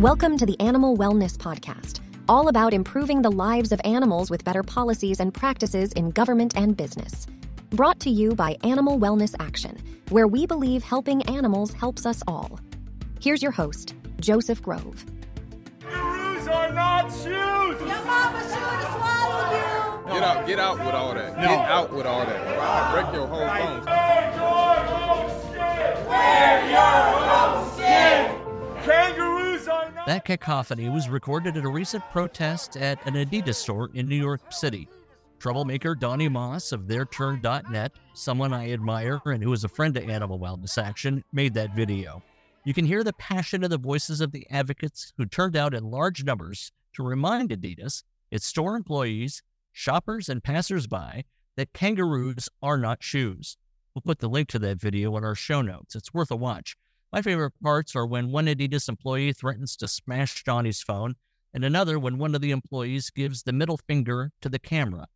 Welcome to the Animal Wellness Podcast, all about improving the lives of animals with better policies and practices in government and business. Brought to you by Animal Wellness Action, where we believe helping animals helps us all. Here's your host, Joseph Grove. Kangaroos are not shoes! Your mama should have swallowed you. Get out, get out with all that. Get out with all that. I'll break your whole phone. Wear your own skin! Kangaroos are not That cacophony was recorded at a recent protest at an Adidas store in New York City. Troublemaker Donny Moss of TheirTurn.net, someone I admire and who is a friend to Animal Wellness Action, made that video. You can hear the passion in the voices of the advocates who turned out in large numbers to remind Adidas, its store employees, shoppers, and passersby that kangaroos are not shoes. We'll put the link to that video in our show notes. It's worth a watch. My favorite parts are when one Adidas employee threatens to smash Johnny's phone, and another when one of the employees gives the middle finger to the camera.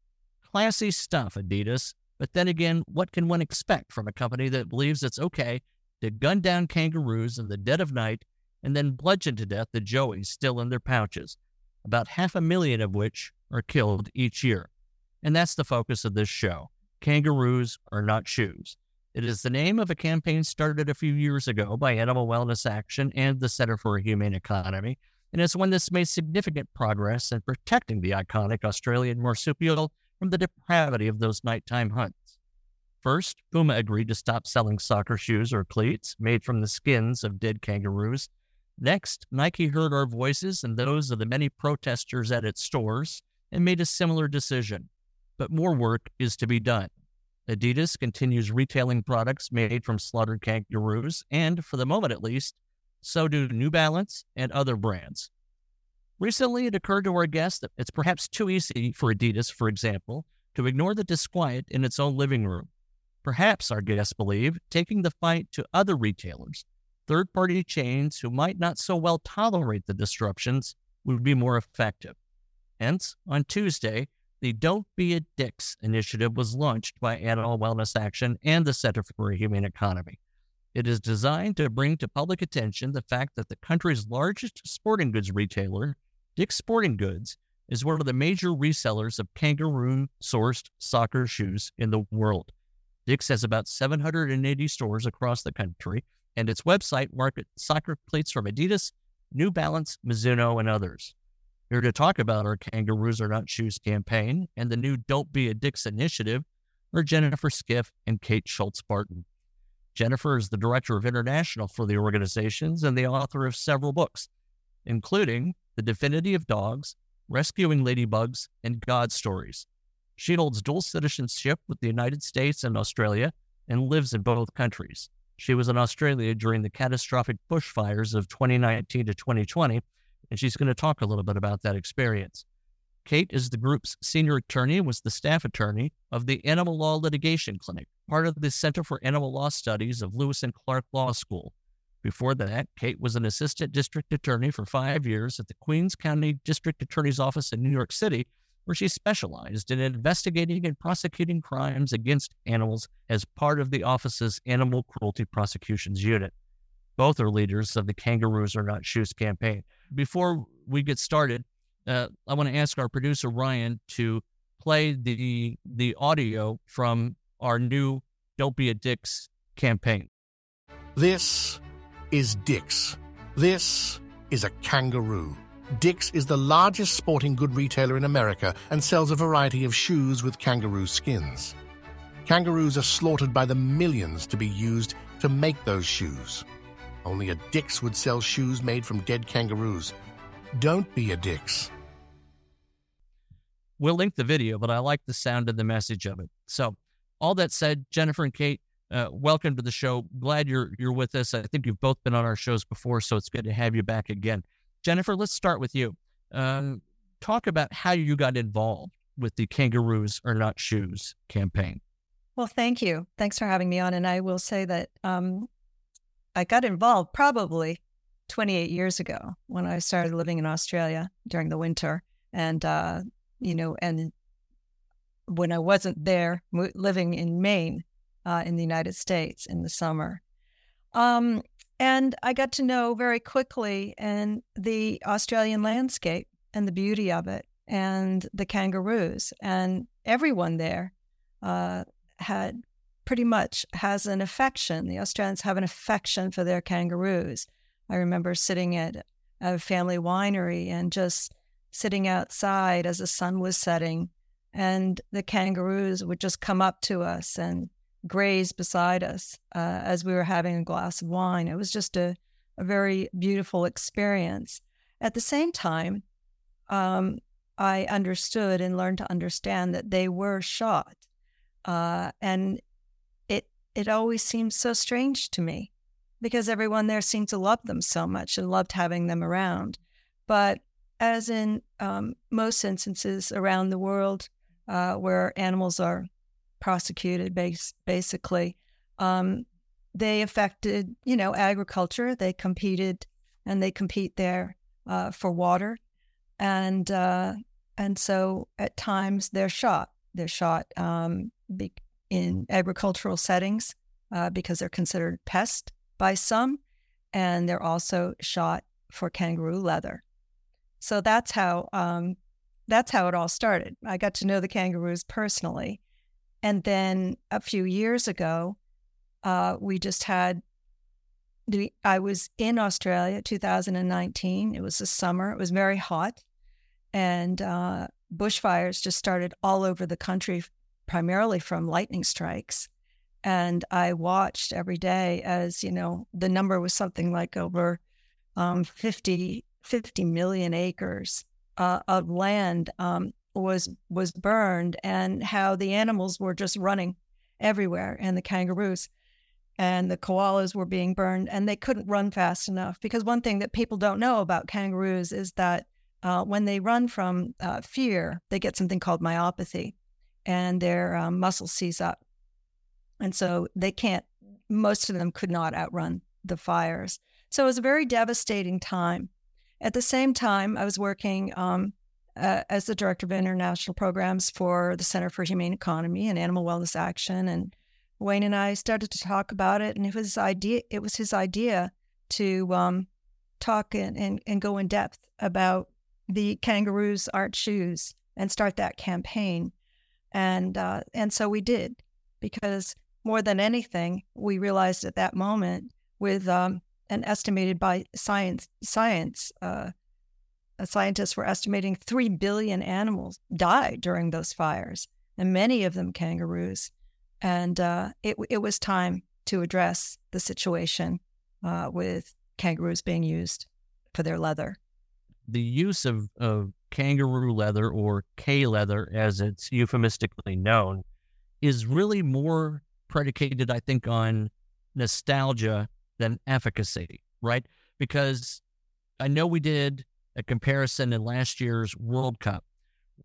Classy stuff, Adidas. But then again, what can one expect from a company that believes it's okay to gun down kangaroos in the dead of night and then bludgeon to death the joeys still in their pouches, about half a million of which are killed each year? And that's the focus of this show. Kangaroos are not shoes. It is the name of a campaign started a few years ago by Animal Wellness Action and the Center for a Humane Economy, and it's one that's made significant progress in protecting the iconic Australian marsupial from the depravity of those nighttime hunts. First, Puma agreed to stop selling soccer shoes or cleats made from the skins of dead kangaroos. Next, Nike heard our voices and those of the many protesters at its stores and made a similar decision. But more work is to be done. Adidas continues retailing products made from slaughtered kangaroos, and for the moment at least, so do New Balance and other brands. Recently, it occurred to our guest that it's perhaps too easy for Adidas, for example, to ignore the disquiet in its own living room. Perhaps, our guests believe, taking the fight to other retailers, third party chains who might not so well tolerate the disruptions, would be more effective. Hence, on Tuesday, the Don't Be a Dicks initiative was launched by Animal Wellness Action and the Center for a Humane Economy. It is designed to bring to public attention the fact that the country's largest sporting goods retailer, Dick's Sporting Goods, is one of the major resellers of kangaroo sourced soccer shoes in the world. Dick's has about 780 stores across the country, and its website markets soccer cleats from Adidas, New Balance, Mizuno, and others. Here to talk about our Kangaroos Are Not Shoes campaign and the new Don't Be a Dicks initiative are Jennifer Skiff and Kate Schultz Barton. Jennifer is the director of international for the organizations and the author of several books, including The Divinity of Dogs, Rescuing Ladybugs, and God Stories. She holds dual citizenship with the United States and Australia and lives in both countries. She was in Australia during the catastrophic bushfires of 2019 to 2020 and she's going to talk a little bit about that experience. Kate is the group's senior attorney and was the staff attorney of the Animal Law Litigation Clinic, part of the Center for Animal Law Studies of Lewis and Clark Law School. Before that, Kate was an assistant district attorney for five years at the Queens County District Attorney's Office in New York City, where she specialized in investigating and prosecuting crimes against animals as part of the office's Animal Cruelty Prosecutions Unit. Both are leaders of the Kangaroos Are Not Shoes campaign. Before we get started, uh, I want to ask our producer Ryan to play the the audio from our new "Don't Be a Dicks" campaign. This is Dick's. This is a kangaroo. Dick's is the largest sporting good retailer in America and sells a variety of shoes with kangaroo skins. Kangaroos are slaughtered by the millions to be used to make those shoes. Only a Dick's would sell shoes made from dead kangaroos. Don't be a Dick's. We'll link the video, but I like the sound and the message of it. So, all that said, Jennifer and Kate, uh, welcome to the show. Glad you're you're with us. I think you've both been on our shows before, so it's good to have you back again. Jennifer, let's start with you. Um, talk about how you got involved with the Kangaroos Are Not Shoes campaign. Well, thank you. Thanks for having me on. And I will say that um, I got involved probably 28 years ago when I started living in Australia during the winter. And, uh, you know, and when I wasn't there living in Maine uh, in the United States in the summer. Um, and I got to know very quickly and the Australian landscape and the beauty of it and the kangaroos and everyone there uh, had pretty much has an affection. The Australians have an affection for their kangaroos. I remember sitting at a family winery and just sitting outside as the sun was setting, and the kangaroos would just come up to us and graze beside us uh, as we were having a glass of wine. It was just a, a very beautiful experience. At the same time, um, I understood and learned to understand that they were shot. Uh, and it always seemed so strange to me because everyone there seemed to love them so much and loved having them around. But as in um, most instances around the world uh, where animals are prosecuted, basically, um, they affected, you know, agriculture. They competed, and they compete there uh, for water, and uh, and so at times they're shot. They're shot um, in agricultural settings uh, because they're considered pests by some, and they're also shot for kangaroo leather. So that's how um, that's how it all started. I got to know the kangaroos personally, and then a few years ago, uh, we just had. I was in Australia, 2019. It was the summer. It was very hot, and uh, bushfires just started all over the country, primarily from lightning strikes. And I watched every day as, you know, the number was something like over um, 50, 50 million acres uh, of land um, was was burned and how the animals were just running everywhere and the kangaroos and the koalas were being burned and they couldn't run fast enough because one thing that people don't know about kangaroos is that uh, when they run from uh, fear they get something called myopathy and their um, muscles seize up and so they can't, most of them could not outrun the fires. So it was a very devastating time. At the same time, I was working um, uh, as the director of international programs for the Center for Humane Economy and Animal Wellness Action. And Wayne and I started to talk about it, and it was his idea. It was his idea to um, talk and, and, and go in depth about the kangaroos aren't shoes and start that campaign. And uh, and so we did because more than anything, we realized at that moment with um, an estimated by science science uh, scientists were estimating three billion animals died during those fires, and many of them kangaroos. And uh, it it was time to address the situation uh, with kangaroos being used for their leather. The use of, of kangaroo leather or K leather, as it's euphemistically known, is really more predicated, I think, on nostalgia than efficacy, right? Because I know we did a comparison in last year's World Cup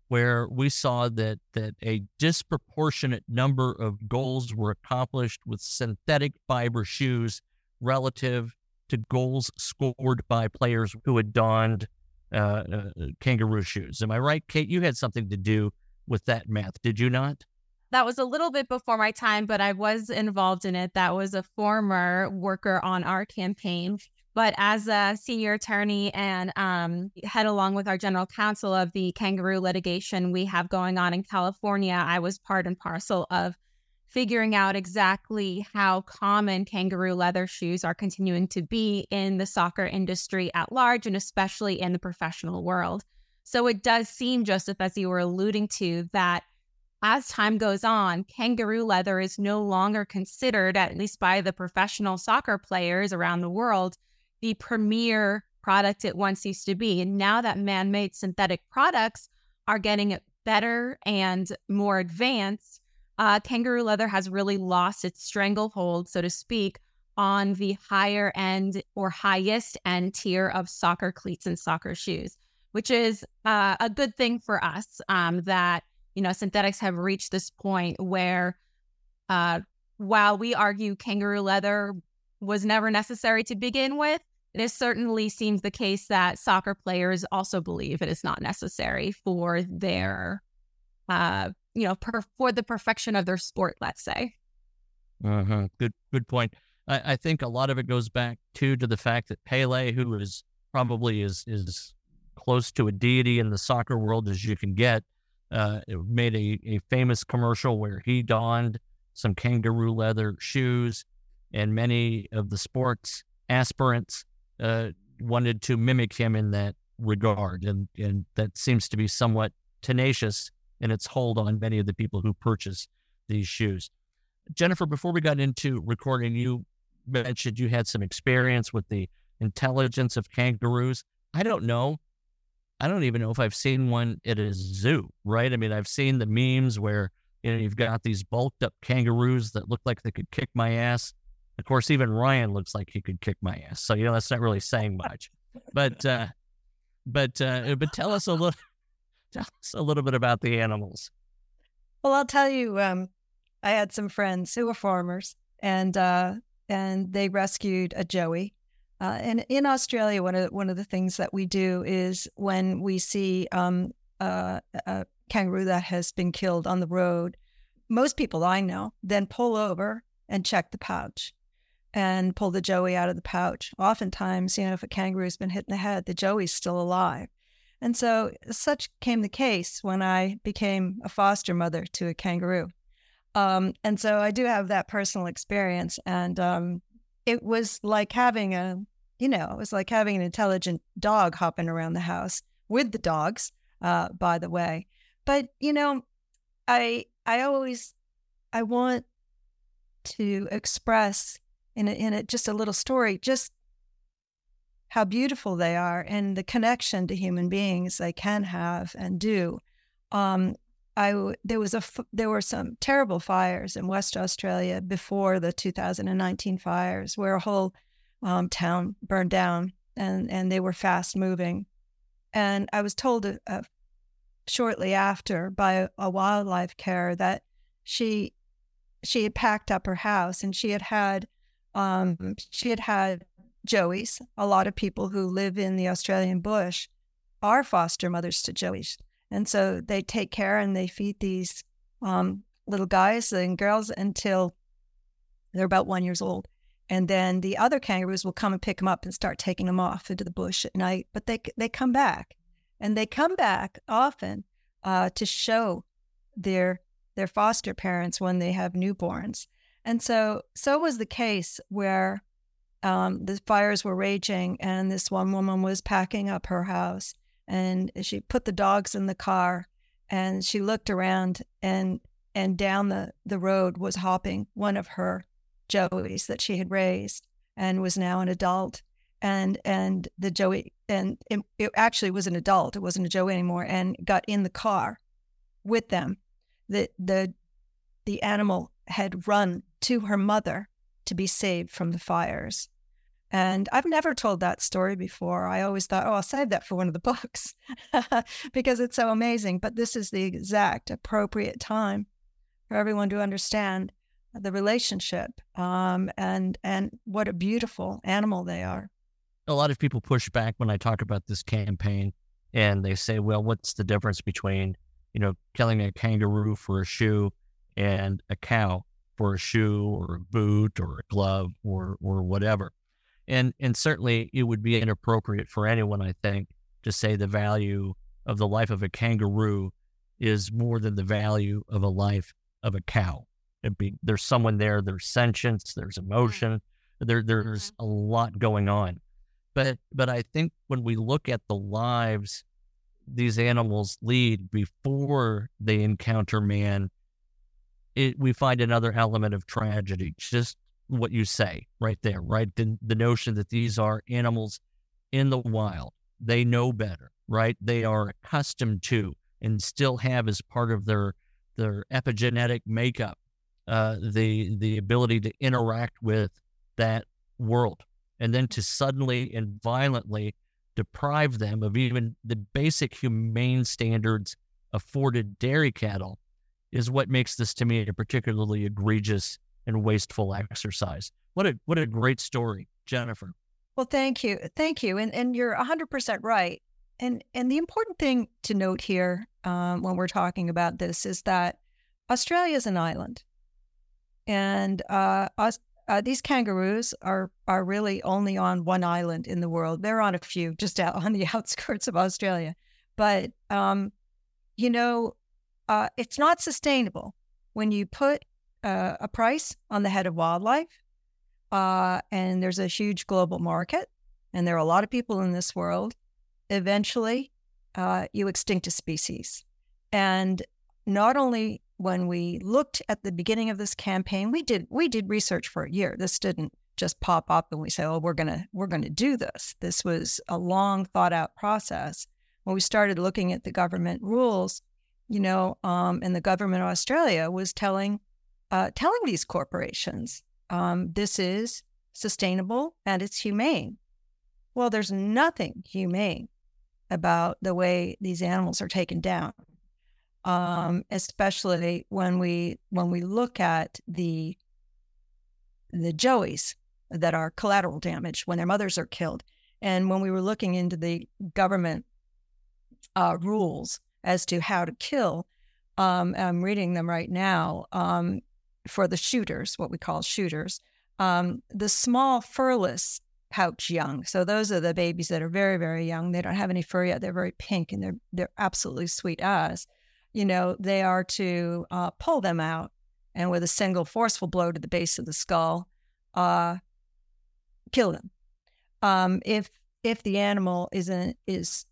where we saw that that a disproportionate number of goals were accomplished with synthetic fiber shoes relative to goals scored by players who had donned uh, uh, kangaroo shoes. Am I right, Kate? You had something to do with that math, did you not? that was a little bit before my time, but I was involved in it. That was a former worker on our campaign. But as a senior attorney and um, head along with our general counsel of the kangaroo litigation we have going on in California, I was part and parcel of figuring out exactly how common kangaroo leather shoes are continuing to be in the soccer industry at large and especially in the professional world. So it does seem, Joseph, as you were alluding to, that as time goes on, kangaroo leather is no longer considered, at least by the professional soccer players around the world, the premier product it once used to be. And now that man made synthetic products are getting better and more advanced, uh, kangaroo leather has really lost its stranglehold, so to speak, on the higher end or highest end tier of soccer cleats and soccer shoes, which is uh, a good thing for us um, that you know, synthetics have reached this point where uh, while we argue kangaroo leather was never necessary to begin with, it certainly seems the case that soccer players also believe it is not necessary for their, uh, you know, per- for the perfection of their sport. Let's say. Uh-huh. Good, good point. I, I think a lot of it goes back too to the fact that Pele, who is probably is is close to a deity in the soccer world as you can get, uh, made a, a famous commercial where he donned some kangaroo leather shoes, and many of the sports aspirants uh, wanted to mimic him in that regard, and and that seems to be somewhat tenacious in its hold on many of the people who purchase these shoes. Jennifer, before we got into recording, you mentioned you had some experience with the intelligence of kangaroos. I don't know. I don't even know if I've seen one at a zoo, right? I mean, I've seen the memes where you know you've got these bulked up kangaroos that look like they could kick my ass. Of course, even Ryan looks like he could kick my ass. So you know that's not really saying much. But uh, but uh, but tell us a little tell us a little bit about the animals. Well, I'll tell you. Um, I had some friends who were farmers, and uh, and they rescued a joey. Uh, and in Australia, one of one of the things that we do is when we see um, a kangaroo that has been killed on the road, most people I know then pull over and check the pouch and pull the joey out of the pouch. Oftentimes, you know, if a kangaroo's been hit in the head, the joey's still alive. And so, such came the case when I became a foster mother to a kangaroo. Um, and so I do have that personal experience. And um, it was like having a, you know, it was like having an intelligent dog hopping around the house with the dogs, uh, by the way. But, you know, I, I always, I want to express in a, in a, just a little story, just how beautiful they are and the connection to human beings they can have and do. Um, I there was a there were some terrible fires in West Australia before the 2019 fires, where a whole um, town burned down, and and they were fast moving. And I was told uh, shortly after by a wildlife care that she she had packed up her house and she had had um, she had had joeys. A lot of people who live in the Australian bush are foster mothers to joeys. And so they take care and they feed these um, little guys and girls until they're about one years old. And then the other kangaroos will come and pick them up and start taking them off into the bush at night. But they they come back, and they come back often uh, to show their their foster parents when they have newborns. And so so was the case where um, the fires were raging, and this one woman was packing up her house, and she put the dogs in the car and she looked around and and down the, the road was hopping one of her joeys that she had raised and was now an adult and and the joey and it, it actually was an adult it wasn't a joey anymore and got in the car with them. The the the animal had run to her mother to be saved from the fires and I've never told that story before. I always thought, oh, I'll save that for one of the books because it's so amazing. But this is the exact appropriate time for everyone to understand the relationship um, and and what a beautiful animal they are. A lot of people push back when I talk about this campaign, and they say, "Well, what's the difference between you know killing a kangaroo for a shoe and a cow for a shoe or a boot or a glove or or whatever?" and and certainly it would be inappropriate for anyone, I think, to say the value of the life of a kangaroo is more than the value of a life of a cow. Be, there's someone there, there's sentience, there's emotion, there there's mm-hmm. a lot going on. But but I think when we look at the lives these animals lead before they encounter man, it, we find another element of tragedy. Just what you say right there, right? The, the notion that these are animals in the wild. They know better, right? They are accustomed to and still have as part of their their epigenetic makeup uh, the the ability to interact with that world, and then to suddenly and violently deprive them of even the basic humane standards afforded dairy cattle is what makes this to me a particularly egregious and wasteful exercise. What a what a great story, Jennifer. Well, thank you, thank you, and and you're 100 percent right. And and the important thing to note here um, when we're talking about this is that Australia is an island, and uh, uh, these kangaroos are are really only on one island in the world. They're on a few just out on the outskirts of Australia, but um, you know, uh, it's not sustainable when you put uh, a price on the head of wildlife, uh, and there's a huge global market, and there are a lot of people in this world. Eventually, uh, you extinct a species, and not only when we looked at the beginning of this campaign, we did we did research for a year. This didn't just pop up and we say, "Oh, we're gonna we're gonna do this." This was a long thought out process. When we started looking at the government rules, you know, um, and the government of Australia was telling uh, telling these corporations um, this is sustainable and it's humane. Well, there's nothing humane about the way these animals are taken down um, especially when we when we look at the the joeys that are collateral damage when their mothers are killed, and when we were looking into the government uh, rules as to how to kill, um, I'm reading them right now um, for the shooters, what we call shooters. Um, the small furless pouch young. So those are the babies that are very, very young. They don't have any fur yet. They're very pink and they're they're absolutely sweet eyes. you know, they are to uh, pull them out and with a single forceful blow to the base of the skull, uh, kill them. Um, if if the animal is in, is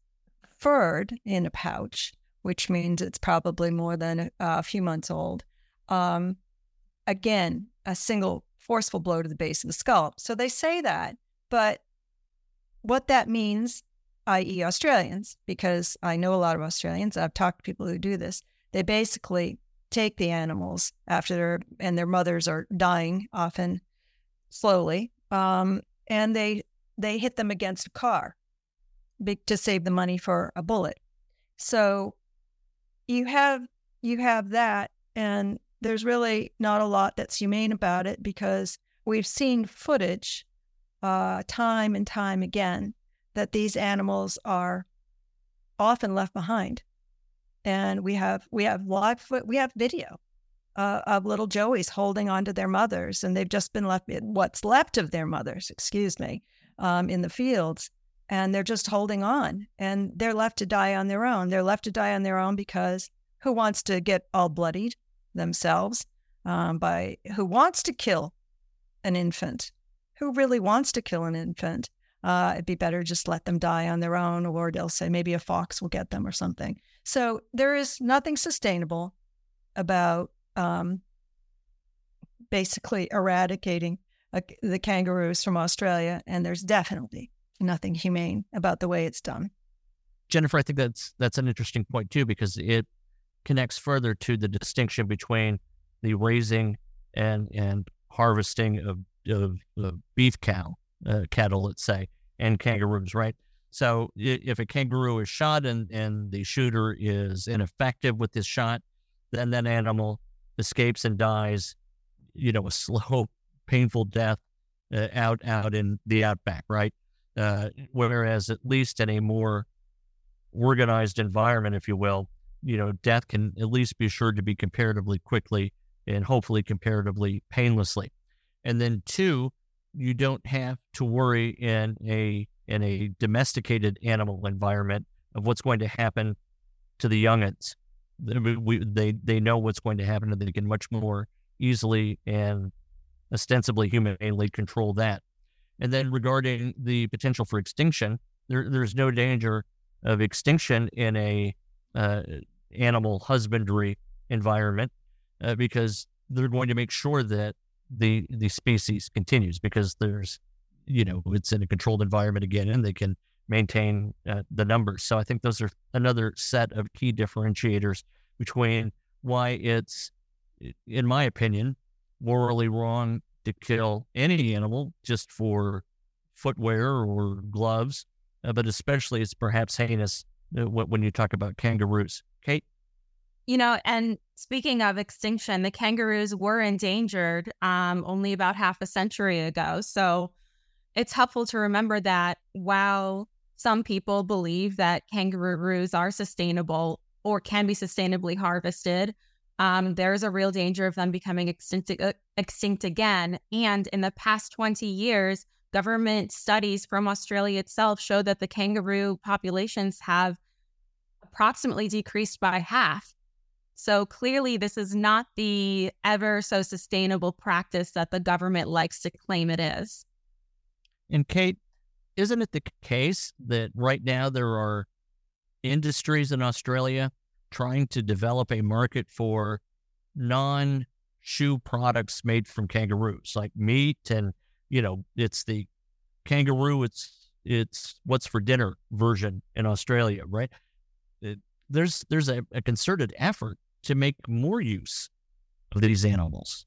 furred in a pouch, which means it's probably more than a, a few months old, um, again, a single forceful blow to the base of the skull. So they say that, but what that means i.e., Australians, because I know a lot of Australians. I've talked to people who do this. They basically take the animals after their and their mothers are dying, often slowly, um, and they they hit them against a car to save the money for a bullet. So you have you have that, and there's really not a lot that's humane about it because we've seen footage uh, time and time again that these animals are often left behind. And we have we have live foot we have video uh, of little Joeys holding on to their mothers, and they've just been left what's left of their mothers, excuse me, um, in the fields, and they're just holding on, and they're left to die on their own. They're left to die on their own because who wants to get all bloodied themselves um, by who wants to kill an infant? Who really wants to kill an infant? uh, it'd be better just let them die on their own, or they'll say maybe a fox will get them or something. So there is nothing sustainable about um, basically eradicating uh, the kangaroos from Australia, and there's definitely nothing humane about the way it's done. Jennifer, I think that's that's an interesting point too because it connects further to the distinction between the raising and and harvesting of, of, of beef cow uh, cattle, let's say, and kangaroos, right? So if a kangaroo is shot and, and the shooter is ineffective with his shot, then that animal escapes and dies, you know, a slow, painful death uh, out out in the outback, right? Uh, whereas at least in a more organized environment, if you will, you know, death can at least be sure to be comparatively quickly and hopefully comparatively painlessly. And then two, you don't have to worry in a in a domesticated animal environment of what's going to happen to the youngins. We, they they know what's going to happen, and they can much more easily and ostensibly humanely control that. And then regarding the potential for extinction, there, there's no danger of extinction in a uh, animal husbandry environment uh, because they're going to make sure that the the species continues because there's you know it's in a controlled environment again and they can maintain uh, the numbers. So i think those are another set of key differentiators between why it's in my opinion morally wrong to kill any animal just for footwear or gloves uh, but especially it's perhaps heinous uh, when you talk about kangaroos kate you know, and speaking of extinction, the kangaroos were endangered um, only about half a century ago. So it's helpful to remember that while some people believe that kangaroos are sustainable or can be sustainably harvested, um, there's a real danger of them becoming extinct, uh, extinct again. And in the past 20 years, government studies from Australia itself show that the kangaroo populations have approximately decreased by half. So clearly, this is not the ever so sustainable practice that the government likes to claim it is. And Kate, isn't it the case that right now there are industries in Australia trying to develop a market for non shoe products made from kangaroos, like meat and you know, it's the kangaroo, it's it's what's for dinner version in Australia, right? It, there's there's a, a concerted effort to make more use of these animals.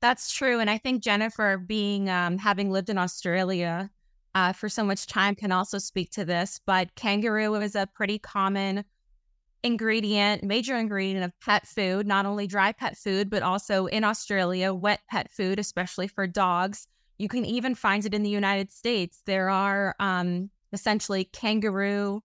That's true, and I think Jennifer, being um, having lived in Australia uh, for so much time, can also speak to this. But kangaroo is a pretty common ingredient, major ingredient of pet food, not only dry pet food, but also in Australia, wet pet food, especially for dogs. You can even find it in the United States. There are um, essentially kangaroo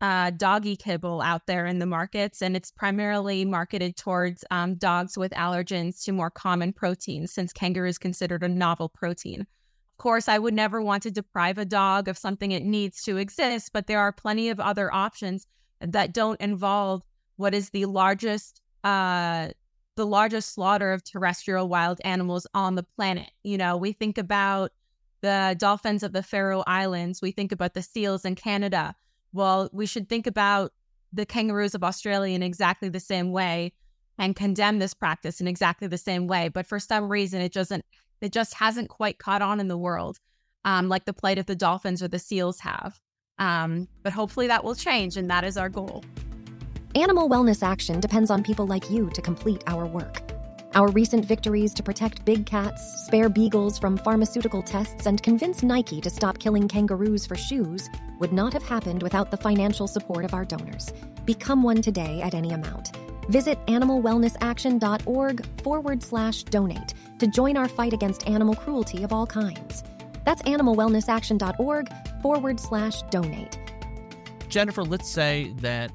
uh, doggy kibble out there in the markets, and it's primarily marketed towards um, dogs with allergens to more common proteins, since kangaroo is considered a novel protein. Of course, I would never want to deprive a dog of something it needs to exist, but there are plenty of other options that don't involve what is the largest uh, the largest slaughter of terrestrial wild animals on the planet. You know, we think about the dolphins of the Faroe Islands, we think about the seals in Canada well, we should think about the kangaroos of Australia in exactly the same way and condemn this practice in exactly the same way. But for some reason, it doesn't, it just hasn't quite caught on in the world, um, like the plight of the dolphins or the seals have. Um, but hopefully that will change, and that is our goal. Animal wellness action depends on people like you to complete our work. Our recent victories to protect big cats, spare beagles from pharmaceutical tests, and convince Nike to stop killing kangaroos for shoes would not have happened without the financial support of our donors. Become one today at any amount. Visit animalwellnessaction.org forward slash donate to join our fight against animal cruelty of all kinds. That's animalwellnessaction.org forward slash donate. Jennifer, let's say that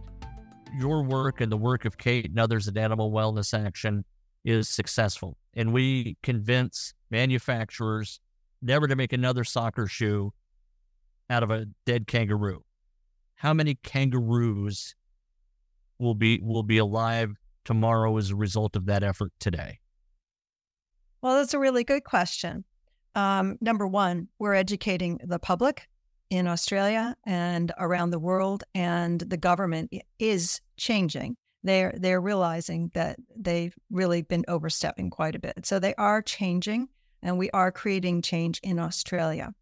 your work and the work of Kate and others at Animal Wellness Action is successful. And we convince manufacturers never to make another soccer shoe out of a dead kangaroo. How many kangaroos will be will be alive tomorrow as a result of that effort today? Well, that's a really good question. Um, number one, we're educating the public in Australia and around the world, and the government is changing they're they're realizing that they've really been overstepping quite a bit. So they are changing, and we are creating change in Australia.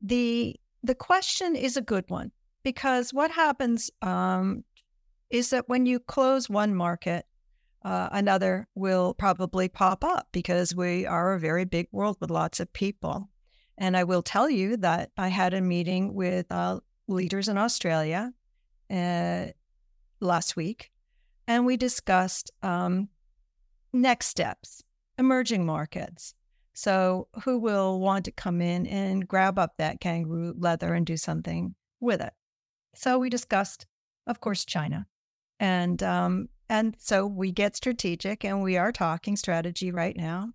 the The question is a good one because what happens um, is that when you close one market, uh, another will probably pop up because we are a very big world with lots of people. And I will tell you that I had a meeting with uh, leaders in Australia uh, last week and we discussed um, next steps, emerging markets. So, who will want to come in and grab up that kangaroo leather and do something with it? So, we discussed, of course, China. And, um, and so we get strategic, and we are talking strategy right now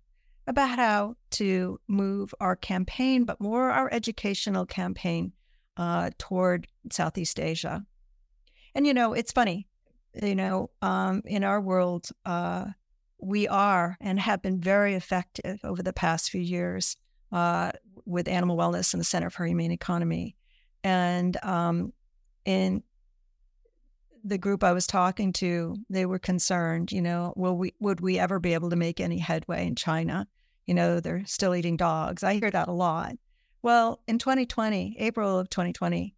about how to move our campaign, but more our educational campaign uh, toward Southeast Asia. And, you know, it's funny you know, um, in our world, uh, we are and have been very effective over the past few years uh, with animal wellness and the Center for Humane Economy. And um, in the group I was talking to, they were concerned, you know, will we would we ever be able to make any headway in China? You know, they're still eating dogs. I hear that a lot. Well, in 2020, April of 2020,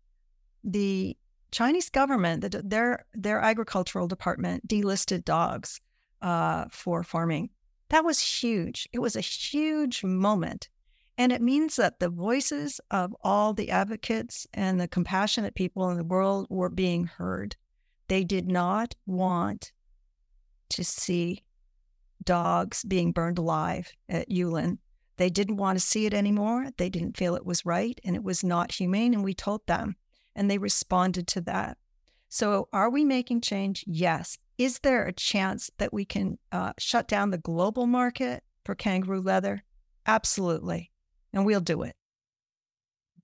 the Chinese government, the, their their agricultural department delisted dogs uh, for farming. That was huge. It was a huge moment. And it means that the voices of all the advocates and the compassionate people in the world were being heard. They did not want to see dogs being burned alive at Yulin. They didn't want to see it anymore. They didn't feel it was right and it was not humane. And we told them and they responded to that. So, are we making change? Yes. Is there a chance that we can uh, shut down the global market for kangaroo leather? Absolutely. And we'll do it.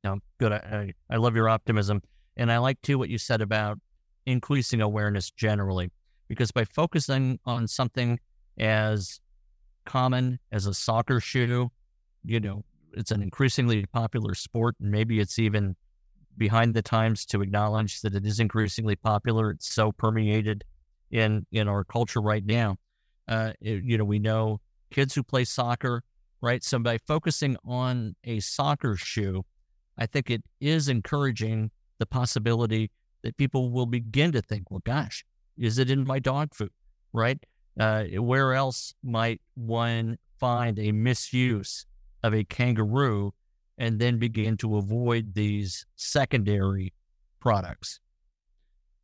No, good. I, I love your optimism. And I like too what you said about increasing awareness generally, because by focusing on something as common as a soccer shoe, you know, it's an increasingly popular sport, and maybe it's even behind the times to acknowledge that it is increasingly popular. It's so permeated in in our culture right now. Uh, it, you know, we know kids who play soccer, right? So by focusing on a soccer shoe, I think it is encouraging the possibility that people will begin to think, well, gosh, is it in my dog food, right? Uh, where else might one find a misuse of a kangaroo and then begin to avoid these secondary products?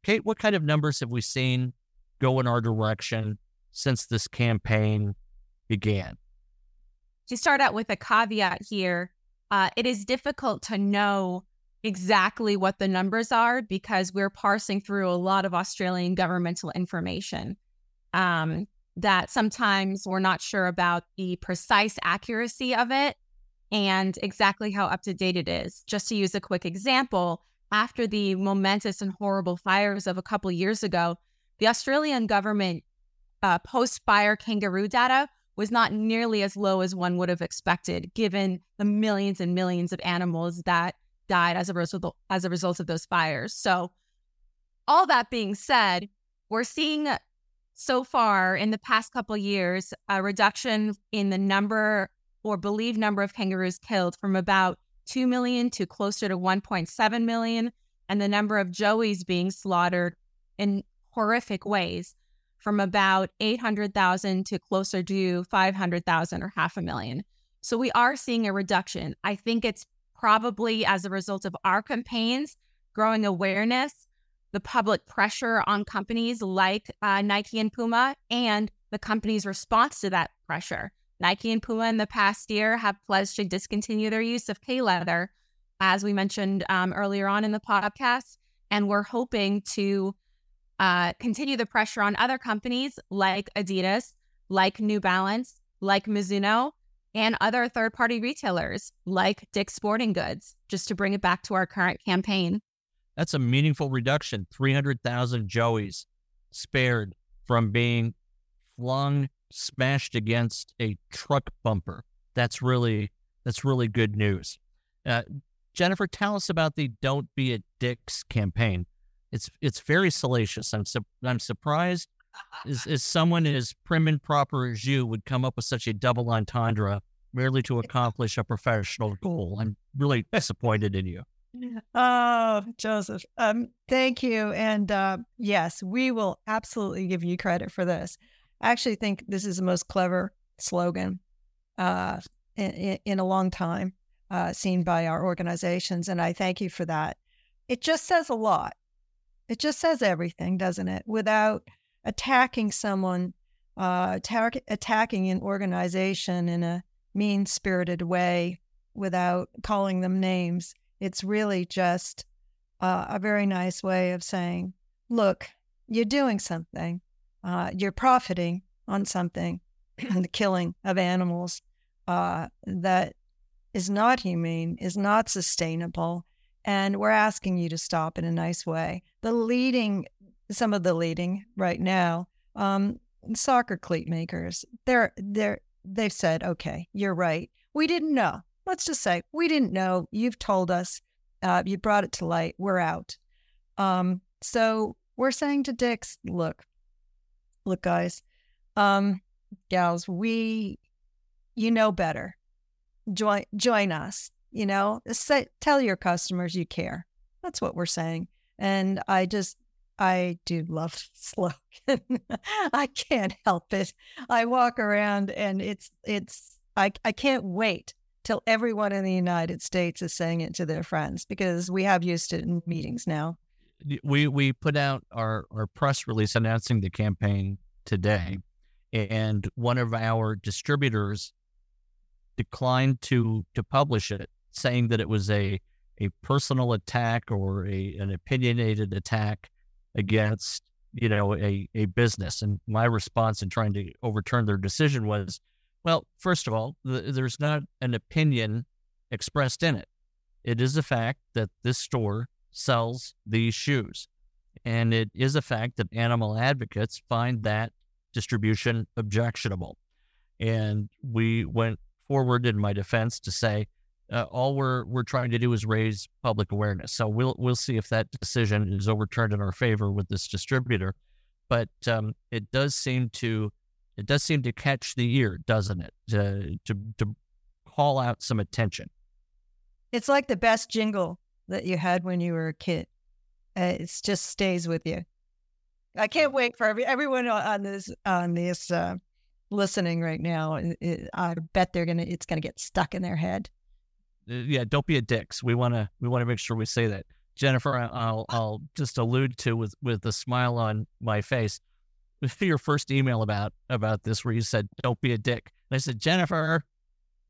Kate, what kind of numbers have we seen go in our direction since this campaign began? To start out with a caveat here, uh, it is difficult to know exactly what the numbers are because we're parsing through a lot of Australian governmental information. Um, that sometimes we're not sure about the precise accuracy of it and exactly how up to date it is. Just to use a quick example, after the momentous and horrible fires of a couple years ago, the Australian government uh, post fire kangaroo data was not nearly as low as one would have expected, given the millions and millions of animals that died as a result as a result of those fires. So, all that being said, we're seeing so far in the past couple years a reduction in the number or believed number of kangaroos killed from about 2 million to closer to 1.7 million, and the number of joeys being slaughtered in horrific ways from about 800,000 to closer to 500,000 or half a million. So we are seeing a reduction. I think it's probably as a result of our campaigns, growing awareness, the public pressure on companies like uh, Nike and Puma, and the company's response to that pressure. Nike and Puma in the past year have pledged to discontinue their use of K leather, as we mentioned um, earlier on in the podcast. And we're hoping to uh, continue the pressure on other companies like Adidas, like New Balance, like Mizuno, and other third party retailers like Dick's Sporting Goods, just to bring it back to our current campaign. That's a meaningful reduction 300,000 Joeys spared from being flung, smashed against a truck bumper. That's really that's really good news. Uh, Jennifer, tell us about the "Don't Be a Dick's" campaign. It's it's very salacious. I'm su- I'm surprised as, as someone as prim and proper as you would come up with such a double entendre merely to accomplish a professional goal. I'm really disappointed in you. Oh, Joseph, um, thank you. And uh, yes, we will absolutely give you credit for this. I actually think this is the most clever slogan uh, in, in, a long time uh, seen by our organizations. And I thank you for that. It just says a lot. It just says everything, doesn't it? Without attacking someone, uh, attack, attacking an organization in a mean spirited way without calling them names. It's really just uh, a very nice way of saying, look, you're doing something, uh, you're profiting on something, the killing of animals uh, that is not humane, is not sustainable. And we're asking you to stop in a nice way. The leading some of the leading right now um, soccer cleat makers. They're they're they've said, okay, you're right. We didn't know. Let's just say we didn't know. You've told us. Uh, you brought it to light. We're out. Um, so we're saying to Dick's, look, look, guys, um, gals, we, you know better. Join join us. You know, say, tell your customers you care. That's what we're saying. And I just I do love slogan. I can't help it. I walk around and it's it's I I can't wait till everyone in the United States is saying it to their friends because we have used it in meetings now. We we put out our, our press release announcing the campaign today, and one of our distributors declined to to publish it, saying that it was a a personal attack or a an opinionated attack against you know a, a business. And my response in trying to overturn their decision was well first of all th- there's not an opinion expressed in it. It is a fact that this store sells these shoes. And it is a fact that animal advocates find that distribution objectionable. And we went forward in my defense to say uh, all we're we're trying to do is raise public awareness. So we'll we'll see if that decision is overturned in our favor with this distributor. But um, it does seem to it does seem to catch the ear, doesn't it? To to to call out some attention. It's like the best jingle that you had when you were a kid. Uh, it just stays with you. I can't wait for every, everyone on this on this uh, listening right now. It, it, I bet they're gonna it's gonna get stuck in their head. Uh, yeah, don't be a dicks. We want to we want to make sure we say that. Jennifer, I'll I'll just allude to with with a smile on my face. Your first email about about this, where you said "Don't be a dick," and I said, Jennifer,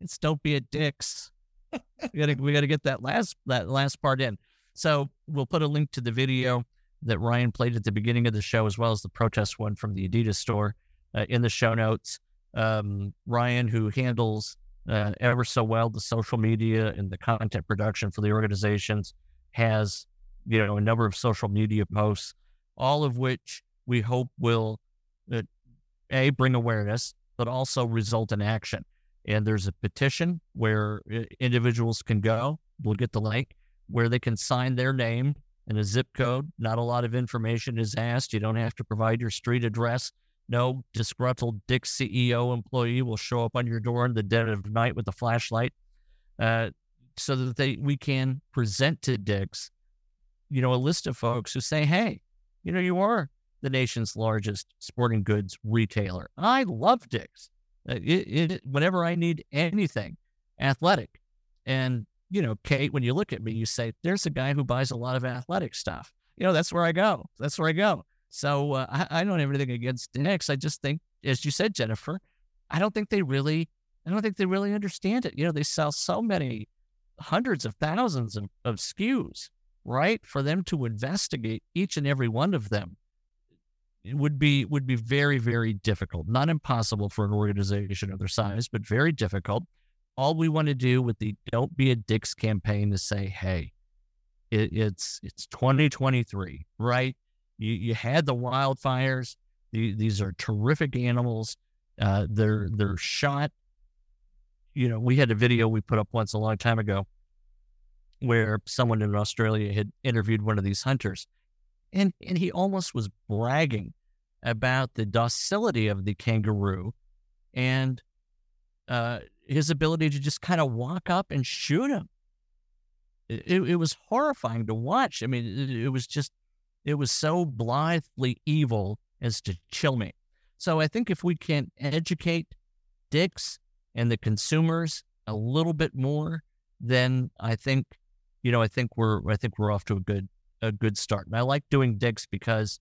it's "Don't be a dicks." we gotta we gotta get that last that last part in. So we'll put a link to the video that Ryan played at the beginning of the show, as well as the protest one from the Adidas store, uh, in the show notes. Um, Ryan, who handles uh, ever so well the social media and the content production for the organizations has you know a number of social media posts all of which we hope will uh, a bring awareness but also result in action. And there's a petition where uh, individuals can go we'll get the link where they can sign their name and a zip code. Not a lot of information is asked. You don't have to provide your street address no disgruntled Dick CEO employee will show up on your door in the dead of night with a flashlight, uh, so that they we can present to Dick's, you know, a list of folks who say, "Hey, you know, you are the nation's largest sporting goods retailer. I love Dick's. Uh, it, it, whenever I need anything athletic, and you know, Kate, when you look at me, you say, "There's a guy who buys a lot of athletic stuff." You know, that's where I go. That's where I go. So uh, I, I, don't have anything against Dick's. I just think, as you said, Jennifer, I don't think they really, I don't think they really understand it. You know, they sell so many hundreds of thousands of, of SKUs, right? For them to investigate each and every one of them it would be would be very very difficult. Not impossible for an organization of their size, but very difficult. All we want to do with the "Don't Be a Dick's" campaign is say, "Hey, it, it's it's 2023, right? You, you had the wildfires. The, these are terrific animals. Uh, they're they're shot. You know, we had a video we put up once a long time ago where someone in Australia had interviewed one of these hunters, and and he almost was bragging about the docility of the kangaroo and uh, his ability to just kind of walk up and shoot him. It, it, was horrifying to watch. I mean, it, it was just it was so blithely evil as to chill me. So I think if we can educate Dick's and the consumers a little bit more, then I think, you know, I think we're I think we're off to a good a good start. And I like doing Dick's because,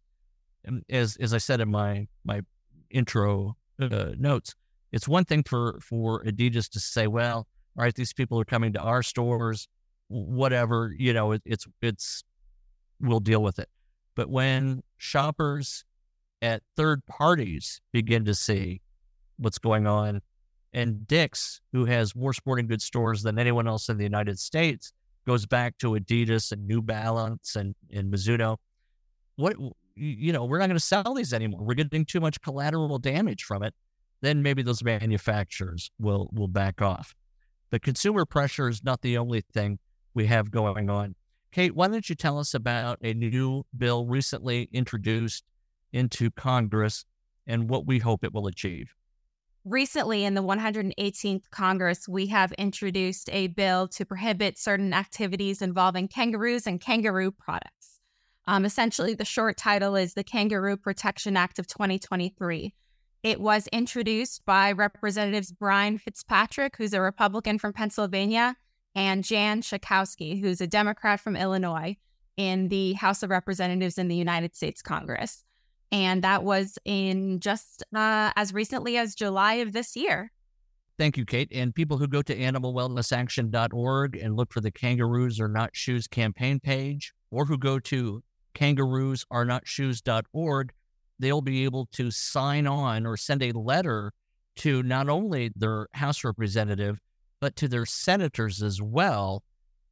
um, as as I said in my my intro uh, notes, it's one thing for for Adidas to say, well, all right, these people are coming to our stores, whatever, you know, it, it's it's we'll deal with it. But when shoppers at third parties begin to see what's going on, and Dick's, who has more sporting goods stores than anyone else in the United States, goes back to Adidas and New Balance and, and Mizuno, what you know, we're not going to sell these anymore. We're getting too much collateral damage from it. Then maybe those manufacturers will will back off. The consumer pressure is not the only thing we have going on. Kate, why don't you tell us about a new bill recently introduced into Congress and what we hope it will achieve? Recently, in the 118th Congress, we have introduced a bill to prohibit certain activities involving kangaroos and kangaroo products. Um, essentially, the short title is the Kangaroo Protection Act of 2023. It was introduced by Representatives Brian Fitzpatrick, who's a Republican from Pennsylvania, and Jan Schakowsky, who's a Democrat from Illinois in the House of Representatives in the United States Congress. And that was in just uh, as recently as July of this year. Thank you, Kate. And people who go to animalwellnessaction.org and look for the Kangaroos Are Not Shoes campaign page, or who go to kangaroosarenotshoes.org, they'll be able to sign on or send a letter to not only their House representative, but to their senators as well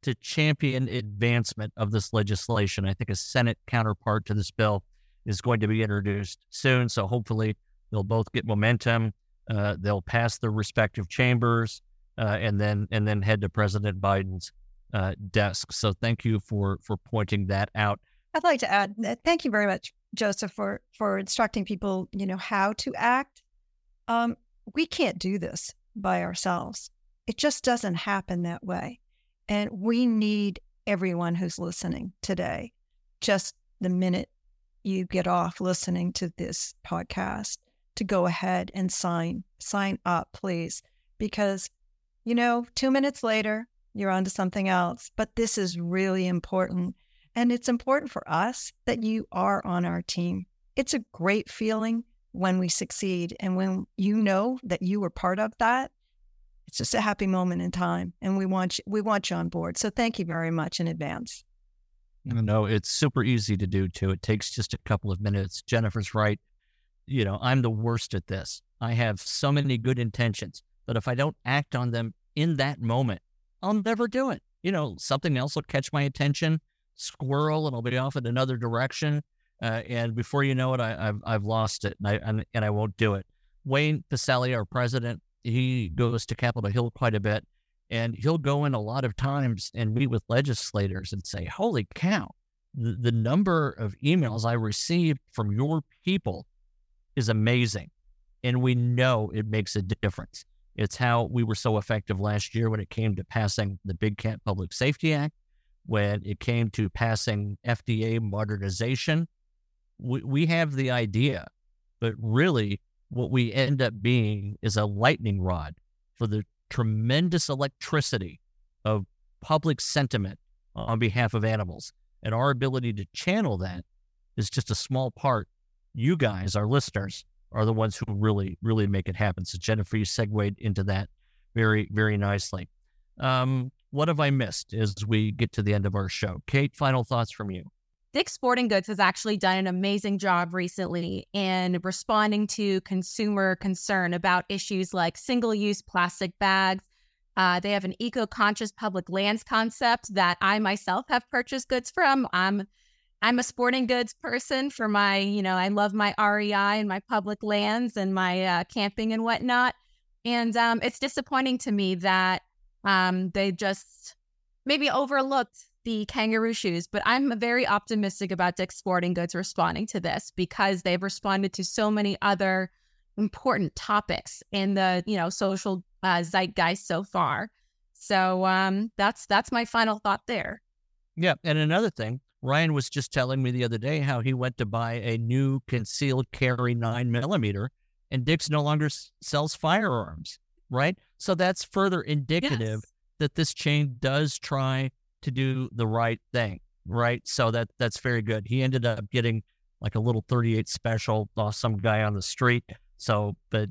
to champion advancement of this legislation. I think a Senate counterpart to this bill is going to be introduced soon. So hopefully they'll both get momentum. Uh, they'll pass their respective chambers uh, and then and then head to President Biden's uh, desk. So thank you for for pointing that out. I'd like to add thank you very much, Joseph, for for instructing people, you know, how to act. Um, we can't do this by ourselves. It just doesn't happen that way. And we need everyone who's listening today, just the minute you get off listening to this podcast, to go ahead and sign, sign up, please, because, you know, two minutes later, you're on to something else. But this is really important. And it's important for us that you are on our team. It's a great feeling when we succeed. And when you know that you were part of that, it's just a happy moment in time. And we want you, we want you on board. So thank you very much in advance. No, it's super easy to do too. It takes just a couple of minutes. Jennifer's right. You know, I'm the worst at this. I have so many good intentions, but if I don't act on them in that moment, I'll never do it. You know, something else will catch my attention, squirrel, and I'll be off in another direction. Uh, and before you know it, I, have I've lost it, and I and, and I won't do it. Wayne Pacelle, our president, he goes to Capitol Hill quite a bit, and he'll go in a lot of times and meet with legislators and say, "Holy cow, the, the number of emails I received from your people is amazing," and we know it makes a difference. It's how we were so effective last year when it came to passing the Big Cat Public Safety Act, when it came to passing FDA modernization we, we have the idea, but really what we end up being is a lightning rod for the tremendous electricity of public sentiment on behalf of animals. And our ability to channel that is just a small part. You guys, our listeners, are the ones who really, really make it happen. So, Jennifer, you segued into that very, very nicely. Um, what have I missed as we get to the end of our show? Kate, final thoughts from you. Dick's Sporting Goods has actually done an amazing job recently in responding to consumer concern about issues like single use plastic bags. Uh, they have an eco conscious public lands concept that I myself have purchased goods from. I'm I'm a sporting goods person for my, you know, I love my REI and my public lands and my uh, camping and whatnot. And um, it's disappointing to me that um, they just maybe overlooked the kangaroo shoes, but I'm very optimistic about Dick's Sporting Goods responding to this because they've responded to so many other important topics in the you know social uh, zeitgeist so far. So um, that's that's my final thought there. Yeah, and another thing, Ryan was just telling me the other day how he went to buy a new concealed carry nine millimeter, and Dick's no longer s- sells firearms. Right, so that's further indicative yes. that this chain does try to do the right thing, right? So that that's very good. He ended up getting like a little 38 special off some guy on the street. So, but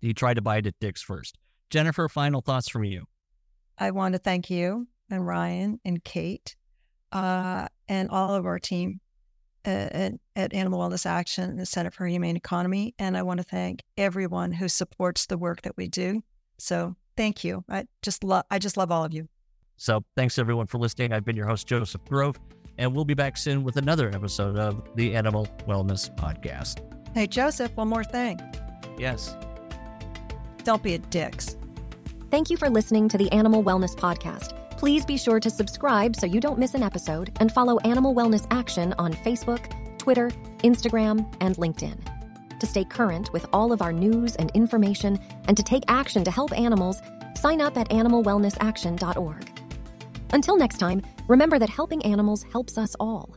he tried to buy it at Dick's first. Jennifer, final thoughts from you. I want to thank you and Ryan and Kate uh, and all of our team at, at, Animal Wellness Action, and the Center for Humane Economy. And I want to thank everyone who supports the work that we do. So thank you. I just love I just love all of you. So thanks everyone for listening. I've been your host, Joseph Grove, and we'll be back soon with another episode of the Animal Wellness Podcast. Hey, Joseph, one more thing. Yes. Don't be a dicks. Thank you for listening to the Animal Wellness Podcast. Please be sure to subscribe so you don't miss an episode and follow Animal Wellness Action on Facebook, Twitter, Instagram, and LinkedIn. To stay current with all of our news and information and to take action to help animals, sign up at animalwellnessaction.org. Until next time, remember that helping animals helps us all.